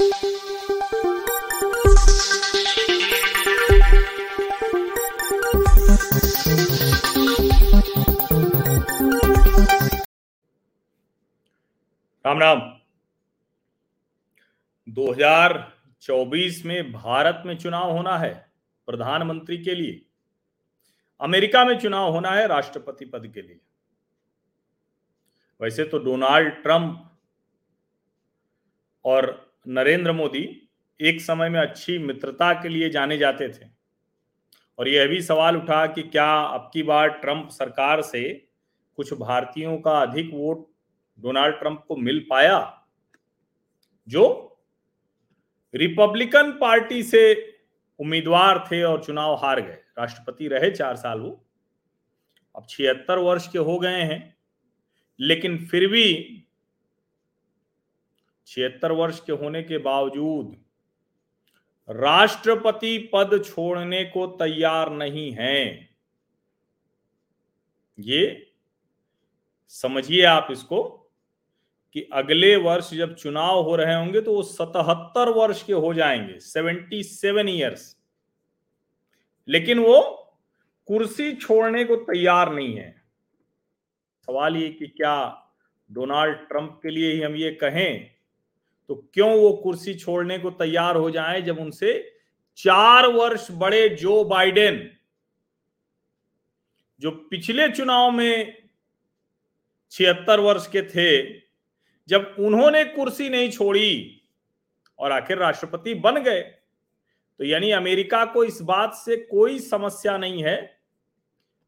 राम राम। 2024 में भारत में चुनाव होना है, प्रधानमंत्री के लिए। अमेरिका में चुनाव होना है, राष्ट्रपति पद के लिए। वैसे तो डोनाल्ड ट्रंप और नरेंद्र मोदी एक समय में अच्छी मित्रता के लिए जाने जाते थे। और यह भी सवाल उठा कि क्या अब की बार ट्रंप सरकार से कुछ भारतीयों का अधिक वोट डोनाल्ड ट्रंप को मिल पाया? जो रिपब्लिकन पार्टी से उम्मीदवार थे और चुनाव हार गए। राष्ट्रपति रहे चार साल वो। अब छिहत्तर वर्ष के हो गए हैं। लेकिन फिर भी छिहत्तर वर्ष के होने के बावजूद राष्ट्रपति पद छोड़ने को तैयार नहीं है। ये समझिए आप इसको कि अगले वर्ष जब चुनाव हो रहे होंगे तो वो सतहत्तर वर्ष के हो जाएँगे, सेवेंटी सेवन ईयर्स लेकिन वो कुर्सी छोड़ने को तैयार नहीं है। सवाल ये कि क्या डोनाल्ड ट्रंप के लिए ही हम ये कहें? तो क्यों वो कुर्सी छोड़ने को तैयार हो जाए जब उनसे चार वर्ष बड़े जो बाइडेन, जो पिछले चुनाव में छिहत्तर वर्ष के थे, जब उन्होंने कुर्सी नहीं छोड़ी और आखिर राष्ट्रपति बन गए तो यानी अमेरिका को इस बात से कोई समस्या नहीं है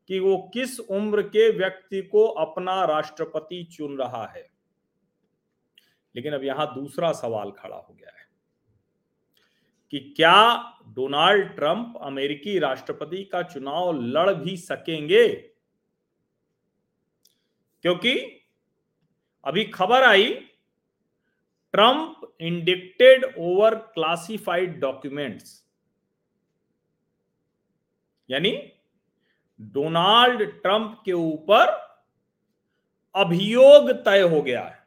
कि वो किस उम्र के व्यक्ति को अपना राष्ट्रपति चुन रहा है। लेकिन अब यहाँ दूसरा सवाल खड़ा हो गया है कि क्या डोनाल्ड ट्रंप अमेरिकी राष्ट्रपति का चुनाव लड़ भी सकेंगे? क्योंकि अभी खबर आई, Trump indicted over classified documents. यानी डोनाल्ड ट्रंप के ऊपर अभियोग तय हो गया है।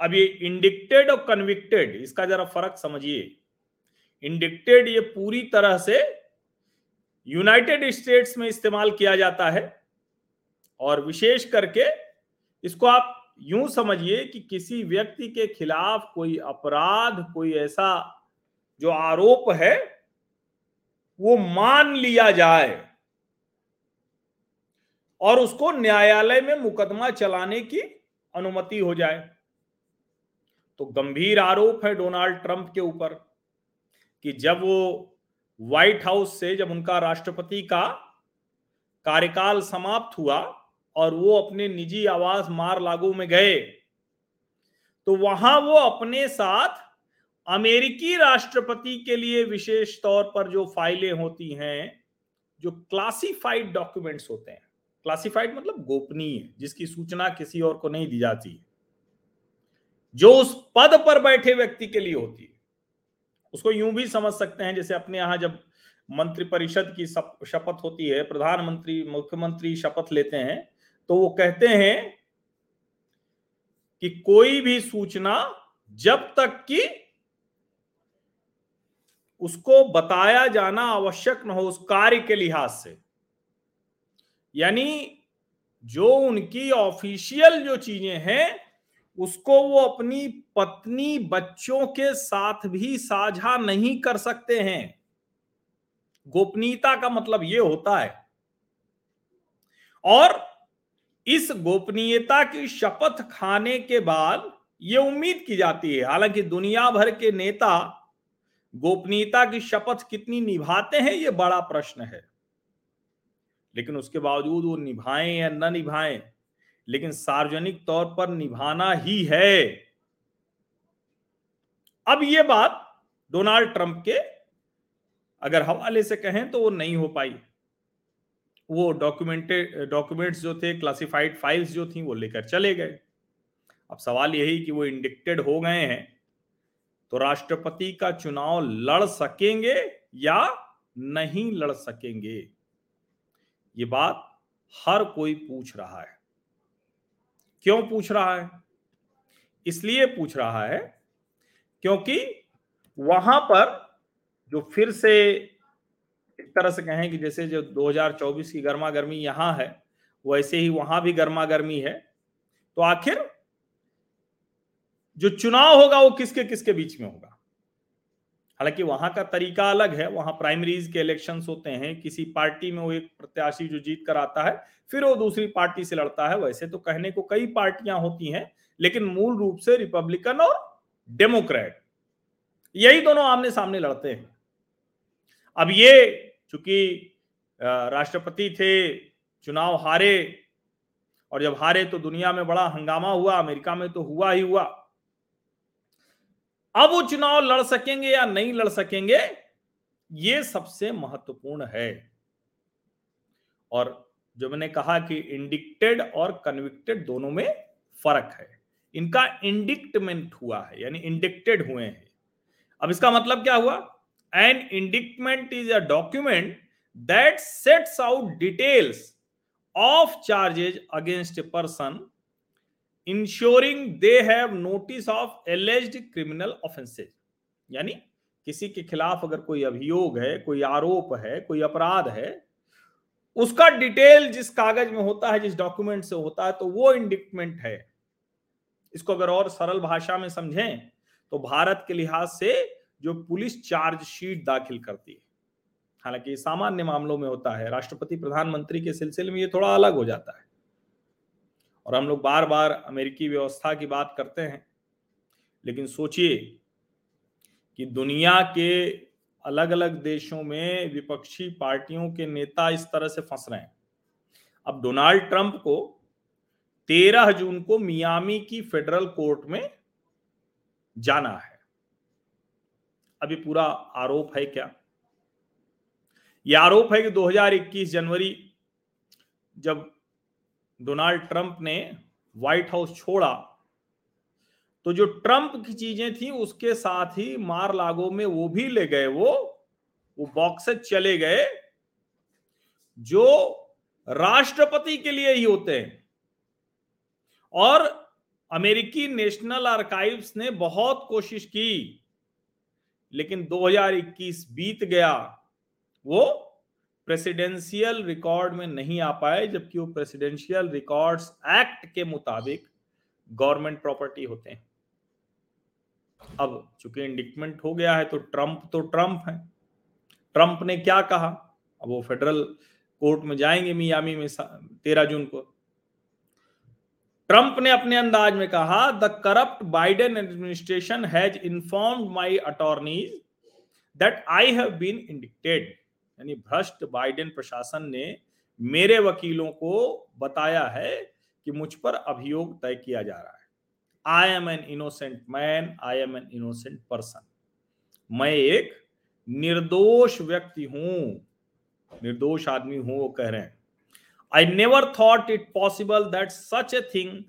अब ये इंडिक्टेड और कन्विक्टेड इसका जरा फ़र्क समझिए। इंडिक्टेड ये पूरी तरह से यूनाइटेड स्टेट्स में इस्तेमाल किया जाता है और विशेष करके इसको आप यूँ समझिए कि किसी व्यक्ति के खिलाफ कोई अपराध, कोई ऐसा जो आरोप है, वो मान लिया जाए और उसको न्यायालय में मुकदमा चलाने की अनुमति हो जाए। तो गंभीर आरोप है डोनाल्ड ट्रंप के ऊपर कि जब वो व्हाइट हाउस से, जब उनका राष्ट्रपति का कार्यकाल समाप्त हुआ और वो अपने निजी आवास मार लागू में गए तो वहाँ वो अपने साथ अमेरिकी राष्ट्रपति के लिए विशेष तौर पर जो फाइलें होती हैं, जो क्लासिफाइड डॉक्यूमेंट्स होते हैं। क्लासिफाइड मतलब गोपनीय, जिसकी सूचना किसी और को नहीं दी जाती। जो उस पद पर बैठे व्यक्ति के लिए होती है। उसको यूँ भी समझ सकते हैं, जैसे अपने यहाँ जब मंत्रिपरिषद की शपथ होती है, प्रधानमंत्री, मुख्यमंत्री शपथ लेते हैं तो वो कहते हैं कि कोई भी सूचना जब तक कि उसको बताया जाना आवश्यक न हो उस कार्य के लिहाज से। यानी जो उनकी ऑफिशियल जो चीज़ें हैं उसको वो अपनी पत्नी बच्चों के साथ भी साझा नहीं कर सकते हैं। गोपनीयता का मतलब ये होता है। और इस गोपनीयता की शपथ खाने के बाद ये उम्मीद की जाती है। हालाँकि दुनिया भर के नेता गोपनीयता की शपथ कितनी निभाते हैं, ये बड़ा प्रश्न है। लेकिन उसके बावजूद वो निभाएँ या न निभाएँ लेकिन सार्वजनिक तौर पर निभाना ही है। अब ये बात डोनाल्ड ट्रंप के अगर हवाले से कहें तो वो नहीं हो पाई। वो डॉक्यूमेंटेड, डॉक्यूमेंट्स जो थे, क्लासिफाइड फाइल्स जो थी, वो लेकर चले गए। अब सवाल यही कि वो इंडिक्टेड हो गए हैं तो राष्ट्रपति का चुनाव लड़ सकेंगे या नहीं लड़ सकेंगे? ये बात हर कोई पूछ रहा है। क्यों पूछ रहा है? इसलिए पूछ रहा है क्योंकि वहाँ पर जो फिर से एक तरह से कहें कि जैसे जो 2024 की गर्मा गर्मी यहाँ है, वैसे ही वहाँ भी गर्मा गर्मी है। तो आखिर जो चुनाव होगा वो किसके किसके बीच में होगा? हालाँकि वहाँ का तरीका अलग है, वहाँ प्राइमरीज के इलेक्शन होते हैं, किसी पार्टी में वो एक प्रत्याशी जो जीत कर आता है, फिर वो दूसरी पार्टी से लड़ता है, वैसे तो कहने को कई पार्टियाँ होती हैं, लेकिन मूल रूप से रिपब्लिकन और डेमोक्रेट यही दोनों आमने सामने लड़ते हैं। अब ये चूँकि राष्ट्रपति थे, चुनाव हारे, और जब हारे तो दुनिया में बड़ा हंगामा हुआ, अमेरिका में तो हुआ ही हुआ अब वो चुनाव लड़ सकेंगे या नहीं लड़ सकेंगे, ये सबसे महत्वपूर्ण है। और जो मैंने कहा कि इंडिक्टेड और कन्विक्टेड दोनों में फ़र्क है। इनका इंडिक्टमेंट हुआ है, यानी इंडिक्टेड हुए हैं। अब इसका मतलब क्या हुआ? An indictment is a document that sets out details of charges against a person insuring they have notice of alleged criminal offences यानी किसी के खिलाफ अगर कोई अभियोग है, कोई आरोप है, कोई अपराध है, उसका डिटेल जिस कागज़ में होता है, जिस डॉक्यूमेंट से होता है तो वो इंडिक्टमेंट है। इसको अगर और सरल भाषा में समझें तो भारत के लिहाज से जो पुलिस चार्जशीट दाखिल करती है, हालाँकि सामान्य मामलों में होता है, राष्ट्रपति, प्रधानमंत्री के सिलसिले में ये थोड़ा अलग हो जाता है। और हम लोग बार बार अमेरिकी व्यवस्था की बात करते हैं। लेकिन सोचिए कि दुनिया के अलग अलग देशों में विपक्षी पार्टियों के नेता इस तरह से फंस रहे हैं। अब डोनाल्ड ट्रंप को 13 जून को मियामी की फेडरल कोर्ट में जाना है। अभी पूरा आरोप है क्या? यह आरोप है कि 2021 जनवरी जब डोनाल्ड ट्रंप ने व्हाइट हाउस छोड़ा। तो जो ट्रंप की चीज़ें थी, उसके साथ ही मार लागो में वो भी ले गए वो वो बॉक्सेज चले गए, जो राष्ट्रपति के लिए ही होते हैं। और अमेरिकी नेशनल आर्काइव्स ने बहुत कोशिश की, लेकिन 2021 बीत गया, वो प्रेसिडेंशियल रिकॉर्ड में नहीं आ पाए, जबकि वो प्रेसिडेंशियल रिकॉर्ड्स एक्ट के मुताबिक गवर्नमेंट प्रॉपर्टी होते हैं। अब चूँकि इंडिक्टमेंट हो गया है तो ट्रंप तो ट्रंप है। ट्रंप ने क्या कहा? अब वो फेडरल कोर्ट में जाएँगे मियामी में तेरह जून को। ट्रंप ने अपने अंदाज में कहा the corrupt Biden administration has informed my attorneys that I have been indicted यानी भ्रष्ट बाइडेन प्रशासन ने मेरे वकीलों को बताया है कि मुझ पर अभियोग तय किया जा रहा है। I am an innocent man I am an innocent person मैं एक निर्दोष व्यक्ति हूँ। निर्दोष आदमी हूँ, वो कह रहे हैं। I never thought it possible that such a thing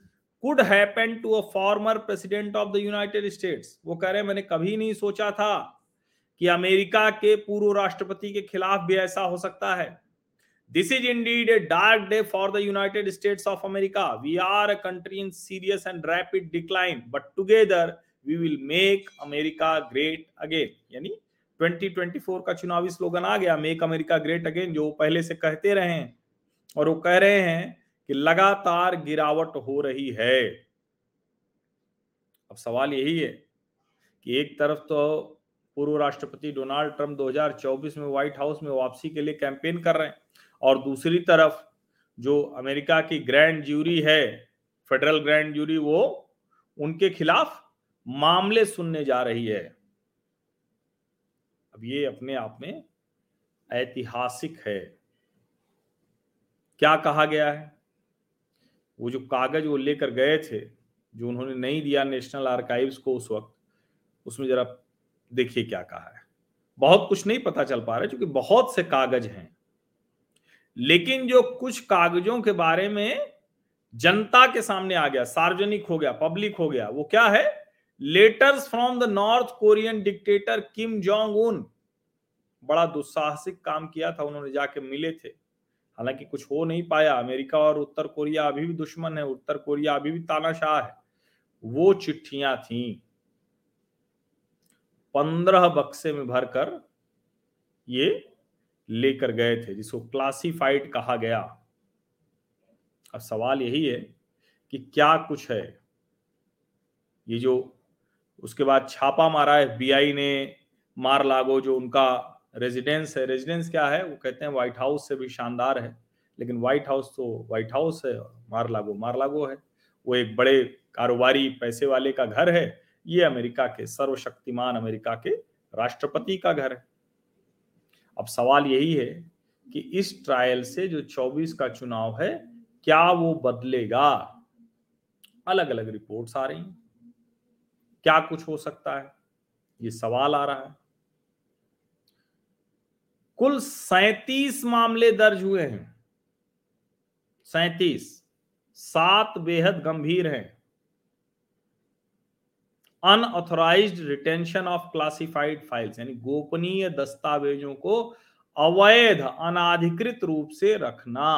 could happen to a former president of the United States वो कह रहे हैं, मैंने कभी नहीं सोचा था कि अमेरिका के पूर्व राष्ट्रपति के खिलाफ भी ऐसा हो सकता है। This is indeed a dark day for the United States of America we are a country in serious and rapid decline but together we will make America great again यानी 2024 का चुनावी स्लोगन आ गया मेक अमेरिका ग्रेट अगेन जो पहले से कहते रहे हैं। और वो कह रहे हैं कि लगातार गिरावट हो रही है। अब सवाल यही है कि एक तरफ़ तो पूर्व राष्ट्रपति डोनाल्ड ट्रंप 2024 में व्हाइट हाउस में वापसी के लिए कैंपेन कर रहे हैं। और दूसरी तरफ़, जो अमेरिका की ग्रैंड ज्यूरी है, फेडरल ग्रैंड ज्यूरी, वो उनके खिलाफ मामले सुनने जा रही है। अब ये अपने आप में ऐतिहासिक है। क्या कहा गया है? वो जो कागज़ वो लेकर गए थे, जो उन्होंने नहीं दिया नेशनल आर्काइव्स को उस वक्त, उसमें जरा देखिए क्या कहा है। बहुत कुछ नहीं पता चल पा रहा क्योंकि बहुत से कागज़ हैं। लेकिन जो कुछ कागजों के बारे में जनता के सामने आ गया, सार्वजनिक हो गया, पब्लिक हो गया, वो क्या है? Letters from the North Korean dictator Kim Jong Un बड़ा दुस्साहसिक काम किया था उन्होंने, जाके मिले थे। हालाँकि कुछ हो नहीं पाया, अमेरिका और उत्तर कोरिया अभी भी दुश्मन है, उत्तर कोरिया अभी भी तानाशाह है। वो चिट्ठियाँ थी। पंद्रह बक्से में भरकर ये लेकर गए थे, जिसको क्लासिफाइड कहा गया। अब सवाल यही है कि क्या कुछ है? ये जो उसके बाद छापा मारा है बीआई ने मार लागो, जो उनका रेजिडेंस है। रेजिडेंस क्या है? वो कहते हैं व्हाइट हाउस से भी शानदार है, लेकिन व्हाइट हाउस तो व्हाइट हाउस है मार लागो मार लागो है। वो एक बड़े कारोबारी पैसे वाले का घर है ये अमेरिका के सर्वशक्तिमान अमेरिका के राष्ट्रपति का घर है। अब सवाल यही है कि इस ट्रायल से जो 24 का चुनाव है, क्या वो बदलेगा? अलग अलग रिपोर्ट्स आ रही हैं। क्या कुछ हो सकता है? ये सवाल आ रहा है। कुल सैतीस मामले दर्ज हुए हैं। सैतीस, सात बेहद गंभीर हैं। Unauthorised retention of classified files यानी गोपनीय दस्तावेजों को अवैध, अनाधिकृत रूप से रखना।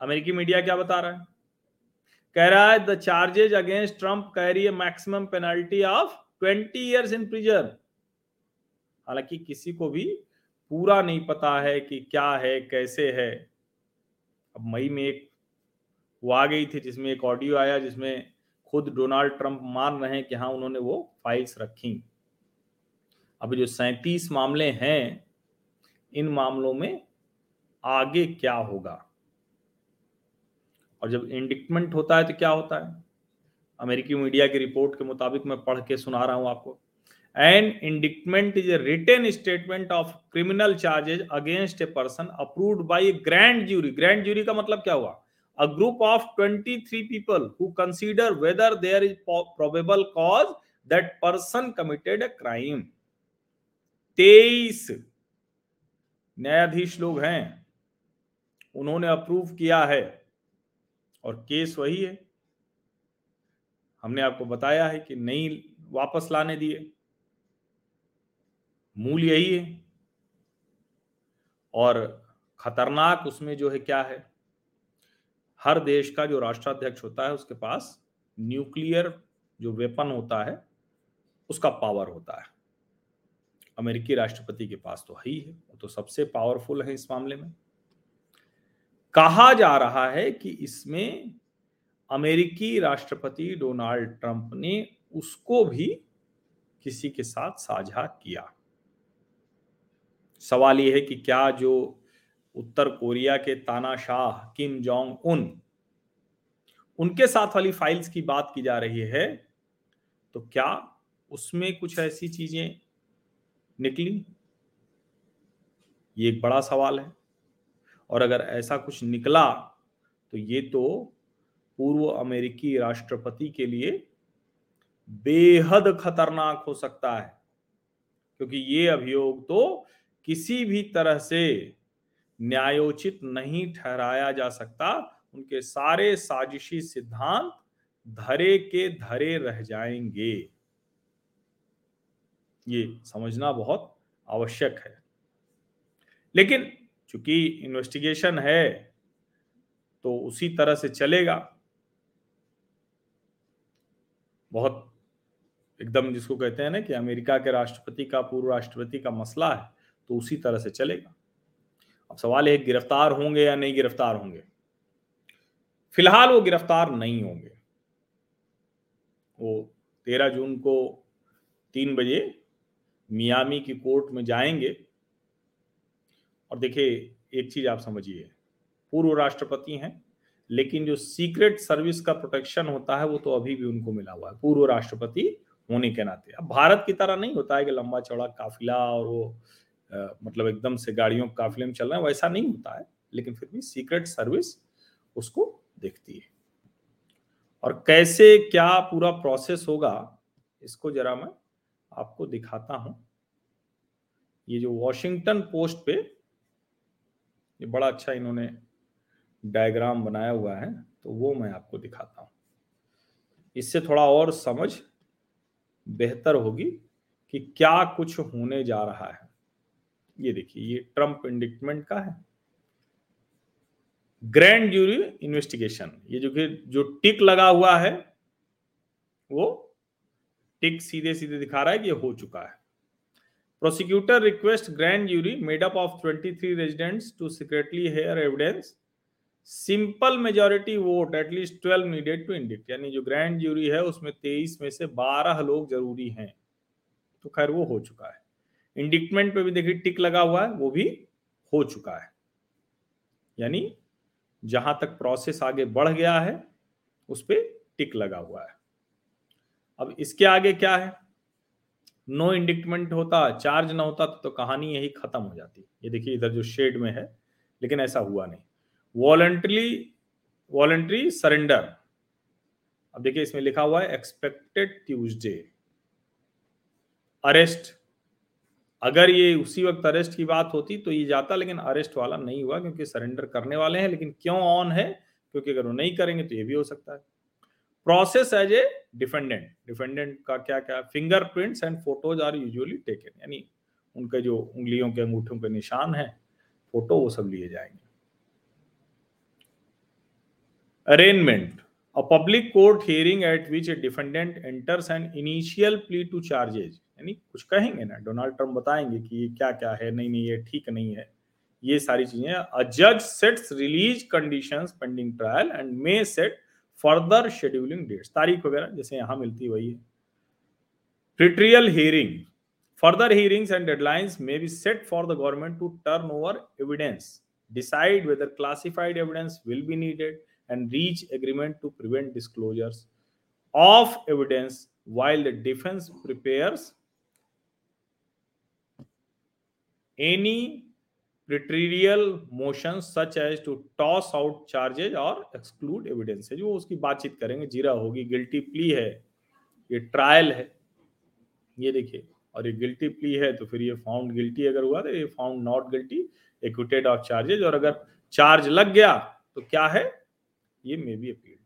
अमेरिकी मीडिया क्या बता रहा है? कह रहा है the charges against Trump carry a maximum penalty of twenty years in prison हालाँकि किसी को भी पूरा नहीं पता है कि क्या है, कैसे है। अब मई में एक वो आ गई थी जिसमें एक ऑडियो आया जिसमें खुद डोनाल्ड ट्रंप मान रहे हैं कि हाँ उन्होंने वो फाइल्स रखी। अभी जो सैतीस मामले हैं, इन मामलों में आगे क्या होगा? और जब इंडिक्टमेंट होता है तो क्या होता है? अमेरिकी मीडिया की रिपोर्ट के मुताबिक मैं पढ़ के सुना रहा हूँ आपको। And indictment is a return statement of criminal charges against a person approved by a grand jury. Grand jury का मतलब क्या हुआ? A group of 23 people who consider whether there is probable cause that person committed a crime तेईस न्यायाधीश लोग हैं उन्होंने approve किया है और केस वही है हमने आपको बताया है कि नहीं वापस लाने दिए मूल यही है और खतरनाक उसमें जो है क्या है हर देश का जो राष्ट्राध्यक्ष होता है उसके पास न्यूक्लियर जो वेपन होता है, उसका पावर होता है। अमेरिकी राष्ट्रपति के पास तो है ही वो तो सबसे पावरफुल है इस मामले में। कहा जा रहा है कि इसमें अमेरिकी राष्ट्रपति डोनाल्ड ट्रंप ने उसको भी किसी के साथ साझा किया। सवाल यह है कि क्या जो उत्तर कोरिया के तानाशाह किम जोंग उन उनके साथ वाली फाइल्स की बात की जा रही है तो क्या उसमें कुछ ऐसी चीज़ें निकली? ये एक बड़ा सवाल है। और अगर ऐसा कुछ निकला तो ये तो पूर्व अमेरिकी राष्ट्रपति के लिए बेहद खतरनाक हो सकता है, क्योंकि ये अभियोग तो किसी भी तरह से न्यायोचित नहीं ठहराया जा सकता। उनके सारे साजिशी सिद्धांत धरे के धरे रह जाएँगे। ये समझना बहुत आवश्यक है। लेकिन चूँकि इन्वेस्टिगेशन है तो उसी तरह से चलेगा। बहुत एकदम जिसको कहते हैं ना कि अमेरिका के राष्ट्रपति का पूर्व राष्ट्रपति का मसला है तो उसी तरह से चलेगा। अब सवाल है, गिरफ़्तार होंगे या नहीं गिरफ़्तार होंगे? फ़िलहाल वो गिरफ़्तार नहीं होंगे। वो तेरह जून को तीन बजे मियामी की कोर्ट में जाएँगे। और देखिए, एक चीज़ आप समझिए, पूर्व राष्ट्रपति हैं, लेकिन जो सीक्रेट सर्विस का प्रोटेक्शन होता है, वो तो अभी भी उनको मिला हुआ है। पूर्व राष्ट्रपति होने के नाते। अब भारत की तरह नहीं होता है कि लंबा चौड़ा काफिला और वो मतलब एकदम से गाड़ियों काफिले में चल रहे हैं, वैसा नहीं होता है, लेकिन फिर भी सीक्रेट सर्विस उसको देखती है। और कैसे क्या पूरा प्रोसेस होगा, इसको जरा मैं आपको दिखाता हूँ। ये जो वॉशिंगटन पोस्ट पे ये बड़ा अच्छा इन्होंने डायग्राम बनाया हुआ है तो वो मैं आपको दिखाता हूँ। इससे थोड़ा और समझ बेहतर होगी कि क्या कुछ होने जा रहा है। ये देखिए, ये ट्रंप इंडिक्टमेंट का है। ग्रैंड ज्यूरी इन्वेस्टिगेशन ये जो कि, जो टिक लगा हुआ है, वो टिक सीधे सीधे दिखा रहा है कि ये हो चुका है। Prosecutor request grand jury made up of 23 residents to secretly hear evidence simple majority vote at least 12 needed to indict यानी जो ग्रैंड यूरी है, उसमें 23 में से 12 लोग ज़रूरी हैं। तो खैर, वो हो चुका है। इंडिक्टमेंट पे भी देखिए टिक लगा हुआ है वो भी हो चुका है। यानी जहाँ तक प्रोसेस आगे बढ़ गया है उस पर टिक लगा हुआ है। अब इसके आगे क्या है? नो इंडिक्टमेंट होता चार्ज ना होता तो, कहानी यही खत्म हो जाती। ये देखिए इधर जो शेड में है लेकिन ऐसा हुआ नहीं। वॉलंटरी वॉलंटरी सरेंडर अब देखिए इसमें लिखा हुआ है एक्सपेक्टेड ट्यूसडे अरेस्ट अगर ये उसी वक्त अरेस्ट की बात होती तो ये जाता, लेकिन अरेस्ट वाला नहीं हुआ क्योंकि सरेंडर करने वाले हैं, लेकिन क्यों ऑन है? क्योंकि अगर वो नहीं करेंगे तो ये भी हो सकता है। Process as a defendant defendant का क्या क्या fingerprints and photos are usually taken यानी उनके जो उंगलियों के, अंगूठों के निशान है फ़ोटो वो सब लिए जाएँगे। अरेनमेंट a court hearing at which a defendant enters an initial plea to charges यानी कुछ कहेंगे ना? डोनाल्ड ट्रंप बताएँगे कि ये क्या क्या है? नहीं नहीं ये ठीक नहीं है। ये सारी चीज़ें अ जज sets release conditions pending trial and may set further scheduling dates तारीख वगैरह जैसे यहाँ मिलती वही है। Pretrial hearing further hearings and deadlines may be set for the government to turn over evidence decide whether classified evidence will be needed and reach agreement to prevent disclosures of evidence while the defense prepares any pretrial motions such as to toss out charges or exclude evidence. जो उसकी बातचीत करेंगे, जीरा होगी guilty plea है, ये trial है, ये देखिए, और ये गिल्टी प्ली है तो फिर ये फाउंड गिल्टी अगर हुआ तो ये found not guilty acquitted of charges और अगर चार्ज लग गया तो क्या है? ये मे बी अपील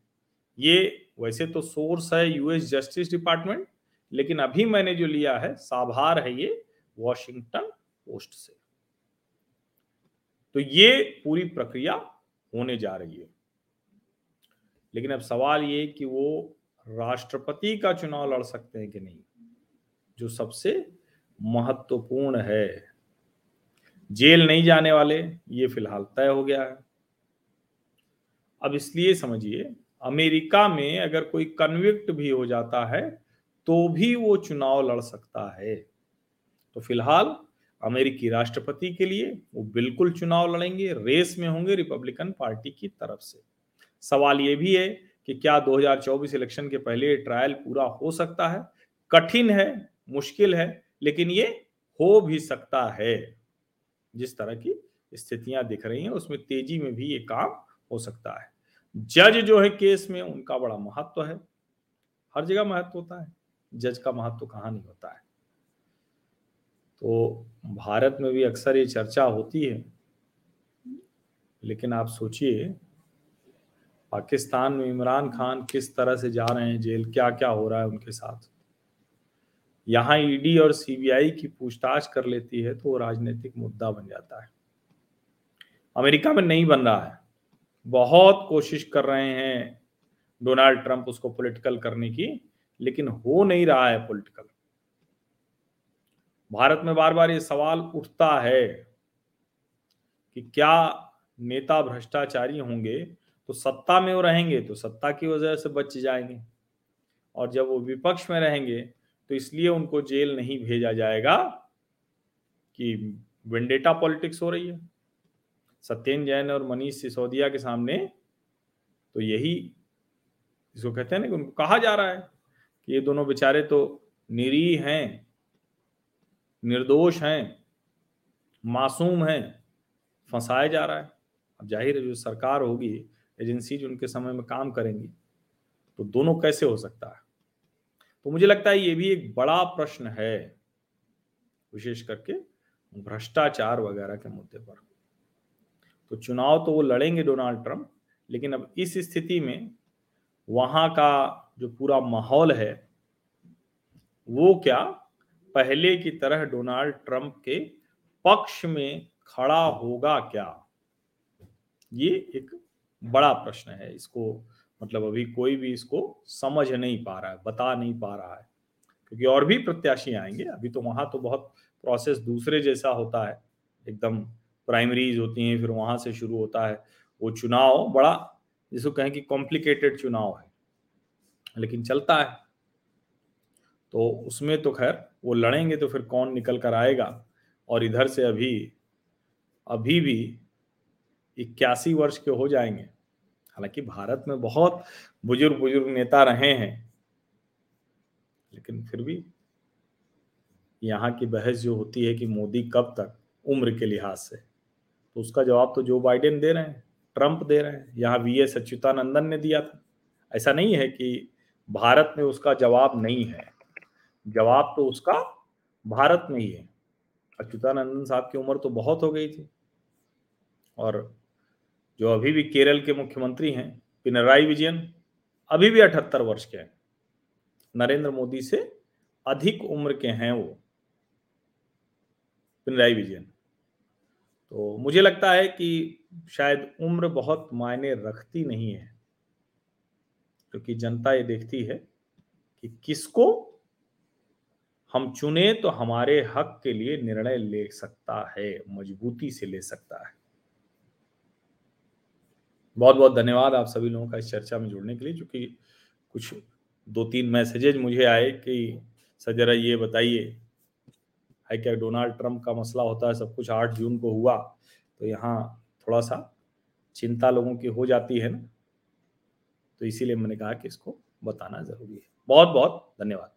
ये वैसे तो सोर्स है यूएस जस्टिस डिपार्टमेंट लेकिन अभी मैंने जो लिया है, साभार है ये वॉशिंगटन पोस्ट से। तो ये पूरी प्रक्रिया होने जा रही है। लेकिन अब सवाल ये कि वो राष्ट्रपति का चुनाव लड़ सकते हैं कि नहीं, जो सबसे महत्वपूर्ण है। जेल नहीं जाने वाले, ये फ़िलहाल तय हो गया है। अब इसलिए समझिए, अमेरिका में अगर कोई कन्विक्ट भी हो जाता है तो भी वो चुनाव लड़ सकता है। तो फ़िलहाल अमेरिकी राष्ट्रपति के लिए वो बिल्कुल चुनाव लड़ेंगे, रेस में होंगे रिपब्लिकन पार्टी की तरफ़ से। सवाल ये भी है कि क्या 2024 इलेक्शन के पहले ट्रायल पूरा हो सकता है? कठिन है, मुश्किल है, लेकिन ये हो भी सकता है। जिस तरह की स्थितियाँ दिख रही हैं, उसमें तेज़ी में भी ये काम हो सकता है। जज जो है केस में, उनका बड़ा महत्व है। हर जगह महत्व होता है। जज का महत्व कहाँ नहीं होता है। तो भारत में भी अक्सर ये चर्चा होती है। लेकिन आप सोचिए, पाकिस्तान में इमरान खान किस तरह से जा रहे हैं, जेल क्या क्या हो रहा है उनके साथ? यहाँ ईडी और सीबीआई की पूछताछ कर लेती है तो वो राजनीतिक मुद्दा बन जाता है। अमेरिका में नहीं बन रहा है। बहुत कोशिश कर रहे हैं डोनाल्ड ट्रंप उसको पॉलिटिकल करने की, लेकिन हो नहीं रहा है पॉलिटिकल। भारत में बार बार ये सवाल उठता है कि क्या नेता भ्रष्टाचारी होंगे? तो सत्ता में वो रहेंगे तो सत्ता की वजह से बच जाएँगे। और जब वो विपक्ष में रहेंगे तो इसलिए उनको जेल नहीं भेजा जाएगा कि वेंडेटा पॉलिटिक्स हो रही है। सत्येन जैन और मनीष सिसोदिया के सामने तो यही इसको कहते हैं ना कि उनको कहा जा रहा है कि ये दोनों बेचारे तो निरीह हैं। निर्दोष हैं, मासूम हैं, फंसाया जा रहा है। अब ज़ाहिर है जो सरकार होगी, एजेंसी जो उनके समय में काम करेंगी तो दोनों कैसे हो सकता है? तो मुझे लगता है ये भी एक बड़ा प्रश्न है, विशेष करके भ्रष्टाचार वगैरह के मुद्दे पर। तो चुनाव तो वो लड़ेंगे डोनाल्ड ट्रंप, लेकिन अब इस स्थिति में वहाँ का जो पूरा माहौल है, वो क्या पहले की तरह डोनाल्ड ट्रंप के पक्ष में खड़ा होगा क्या? ये एक बड़ा प्रश्न है। इसको मतलब अभी कोई भी इसको समझ नहीं पा रहा है, बता नहीं पा रहा है। क्योंकि और भी प्रत्याशी आएँगे। अभी तो वहाँ तो बहुत प्रोसेस दूसरे जैसा होता है। एकदम प्राइमरीज होती हैं, फिर वहाँ से शुरू होता है। वो चुनाव बड़ा, जिसको कहें कि कॉम्प्लिकेटेड चुनाव है। लेकिन चलता है। तो उसमें तो खैर, वो लड़ेंगे तो फिर कौन निकल कर आएगा? और इधर से अभी अभी भी इक्यासी वर्ष के हो जाएँगे। हालाँकि भारत में बहुत बुज़ुर्ग बुज़ुर्ग नेता रहे हैं, लेकिन फिर भी यहाँ की बहस जो होती है कि मोदी कब तक, उम्र के लिहाज से। तो उसका जवाब तो जो बाइडेन दे रहे हैं ट्रंप दे रहे हैं। यहाँ वी एस अच्युतानंदन ने दिया था। ऐसा नहीं है कि भारत में उसका जवाब नहीं है। जवाब तो उसका भारत में ही है। अच्युतानंदन साहब की उम्र तो बहुत हो गई थी। और जो अभी भी केरल के मुख्यमंत्री हैं, पिनराई विजयन, अभी भी अठहत्तर वर्ष के हैं। नरेंद्र मोदी से अधिक उम्र के हैं वो, पिनराई विजयन। तो मुझे लगता है कि शायद उम्र बहुत मायने रखती नहीं है, क्योंकि जनता ये देखती है कि किसको हम चुने तो हमारे हक के लिए निर्णय ले सकता है, मजबूती से ले सकता है। बहुत बहुत धन्यवाद आप सभी लोगों का इस चर्चा में जुड़ने के लिए क्योंकि कुछ दो तीन मैसेजेज मुझे आए कि सर जरा ये बताइए, है क्या डोनाल्ड ट्रंप का मसला होता है, सब कुछ आठ जून को हुआ तो यहाँ थोड़ा सा चिंता लोगों की हो जाती है ना? तो इसीलिए मैंने कहा कि इसको बताना ज़रूरी है। बहुत बहुत धन्यवाद।